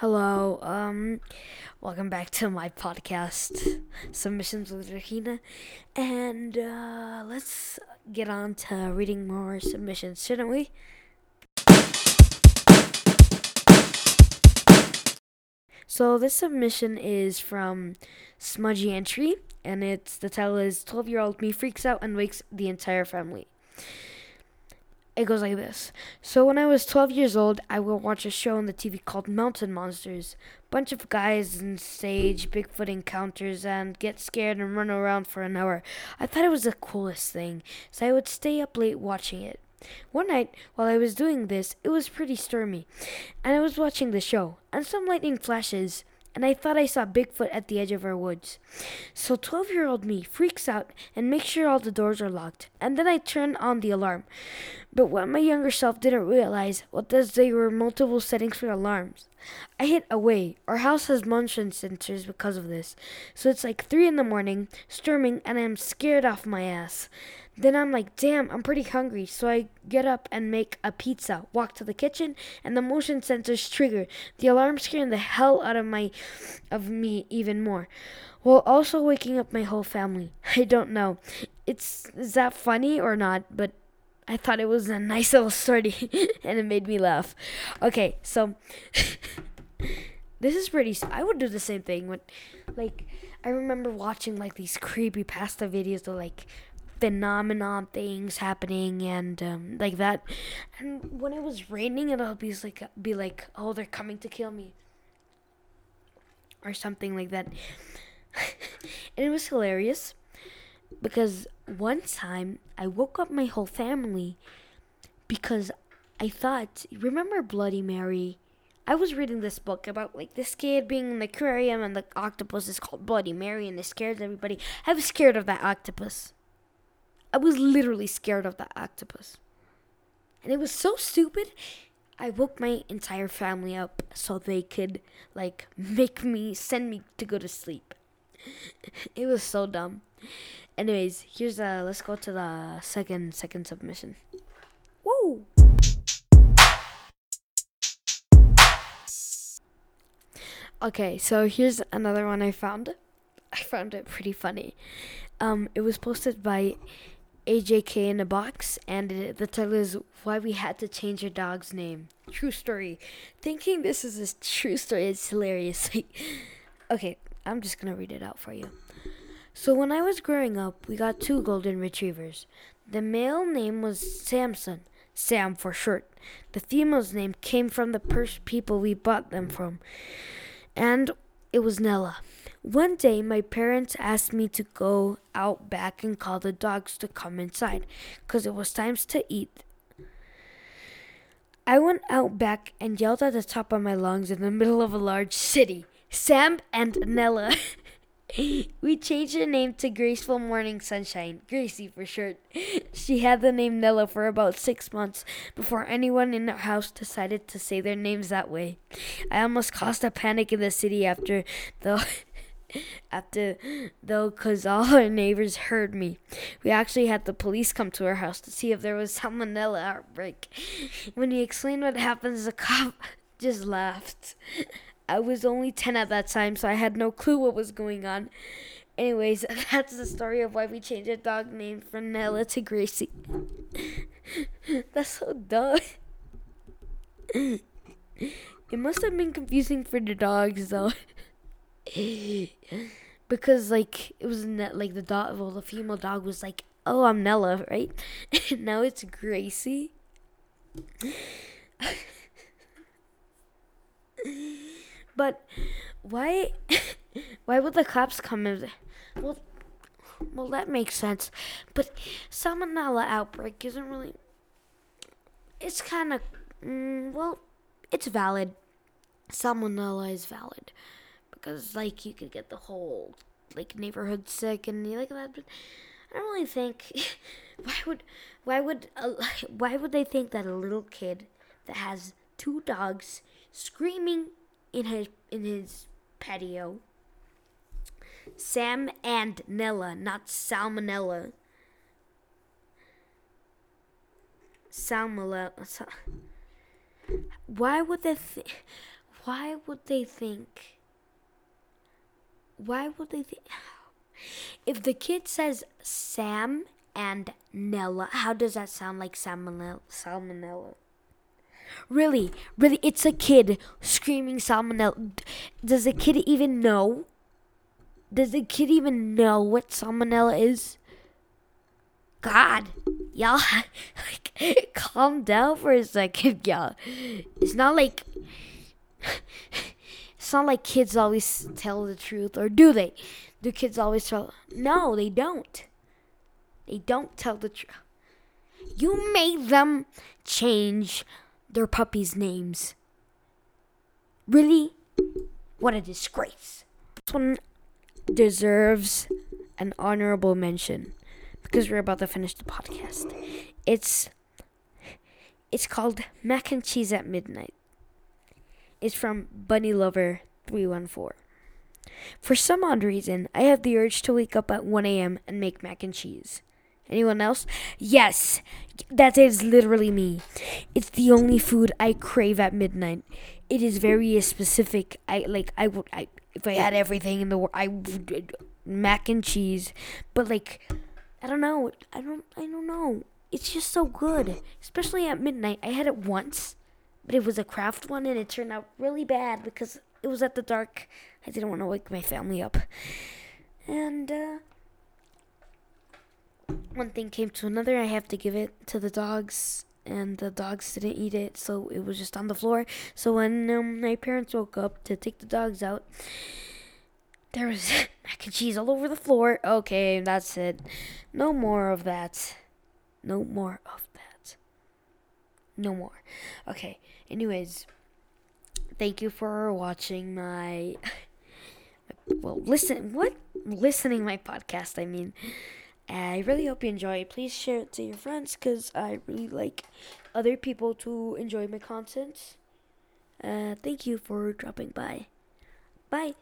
Hello, um, welcome back to my podcast, Submissions with Regina, and uh, let's get on to reading more submissions, shouldn't we? So this submission is from Smudgy Entry, and it's the title is 12 year old me freaks out and wakes the entire family. It goes like this. So when I was 12 years old, I would watch a show on the TV called Mountain Monsters. Bunch of guys in stage, Bigfoot encounters, and get scared and run around for an hour. I thought it was the coolest thing, so I would stay up late watching it. One night, while I was doing this, it was pretty stormy, and I was watching the show, and some lightning flashes and I thought I saw Bigfoot at the edge of our woods. So 12 year old me freaks out and makes sure all the doors are locked, and then I turn on the alarm. But what my younger self didn't realize was that there were multiple settings for alarms. I hit away. Our house has motion sensors because of this. So it's like 3 in the morning, storming, and I'm scared off my ass. Then I'm like, damn, I'm pretty hungry. So I get up and make a pizza, walk to the kitchen, and the motion sensors trigger. The alarm scaring the hell out of my of me even more. While also waking up my whole family. I don't know. It's is that funny or not, but I thought it was a nice little story and it made me laugh. Okay, so this is pretty I would do the same thing when like I remember watching like these creepy pasta videos of like phenomenon things happening and um, like that. And when it was raining, it'll be like be like, oh, they're coming to kill me, or something like that. and it was hilarious because one time I woke up my whole family because I thought, remember Bloody Mary? I was reading this book about like this kid being in the aquarium and the octopus is called Bloody Mary and it scares everybody. I was scared of that octopus. I was literally scared of that octopus. And it was so stupid. I woke my entire family up so they could like make me send me to go to sleep. It was so dumb. Anyways, here's uh let's go to the second second submission. Woo! Okay, so here's another one I found. I found it pretty funny. Um, it was posted by AJK in a box, and it, the title is Why We Had to Change Your Dog's Name. True story. Thinking this is a true story is hilarious. okay, I'm just gonna read it out for you. So, when I was growing up, we got two golden retrievers. The male name was Samson, Sam for short. The female's name came from the pers- people we bought them from, and it was Nella. One day, my parents asked me to go out back and call the dogs to come inside because it was time to eat. I went out back and yelled at the top of my lungs in the middle of a large city Sam and Nella. we changed her name to Graceful Morning Sunshine, Gracie for short. She had the name Nella for about six months before anyone in our house decided to say their names that way. I almost caused a panic in the city after the after though because all our neighbors heard me we actually had the police come to our house to see if there was salmonella outbreak when we explained what happened the cop just laughed i was only 10 at that time so i had no clue what was going on. Anyways that's the story of why we changed our dog name from nella to gracie. That's so dumb. It must have been confusing for the dogs though. Because like it was like the dog well the female dog was like oh i'm nella right? Now it's gracie but why why would the cops come in well well that makes sense but salmonella outbreak isn't really it's kind of mm, well it's valid salmonella is valid because like you could get the whole like neighborhood sick and you like that. But I don't really think why would why would uh, why would they think that a little kid that has two dogs screaming in his in his patio. Sam and Nella, not Salmonella. Salmonella. Why would they? Th- why would they think? Why would they think? If the kid says Sam and Nella, how does that sound like salmonella? Salmonella. Really, really, it's a kid screaming salmonella. Does the kid even know? Does the kid even know what salmonella is? God, y'all, like, calm down for a second, y'all. It's not like it's not like kids always tell the truth, or do they? Do kids always tell? No, they don't. They don't tell the truth. You made them change their puppies' names. Really? What a disgrace. This one deserves an honorable mention because we're about to finish the podcast. It's it's called Mac and Cheese at Midnight. It's from Bunny Lover 314. For some odd reason, I have the urge to wake up at 1 a.m. and make mac and cheese. Anyone else? Yes, that is literally me. It's the only food I crave at midnight. It is very specific. I like I would I if I had everything in the world I would mac and cheese, but like I don't know. I don't I don't know. It's just so good, especially at midnight. I had it once, but it was a Kraft one and it turned out really bad because it was at the dark. I didn't want to wake my family up. And uh one thing came to another. I have to give it to the dogs, and the dogs didn't eat it, so it was just on the floor. So when um, my parents woke up to take the dogs out, there was mac and cheese all over the floor. Okay, that's it. No more of that. No more of that. No more. Okay. Anyways, thank you for watching my. Well, listen. What? Listening my podcast. I mean. I really hope you enjoy. Please share it to your friends because I really like other people to enjoy my content. Uh, thank you for dropping by. Bye.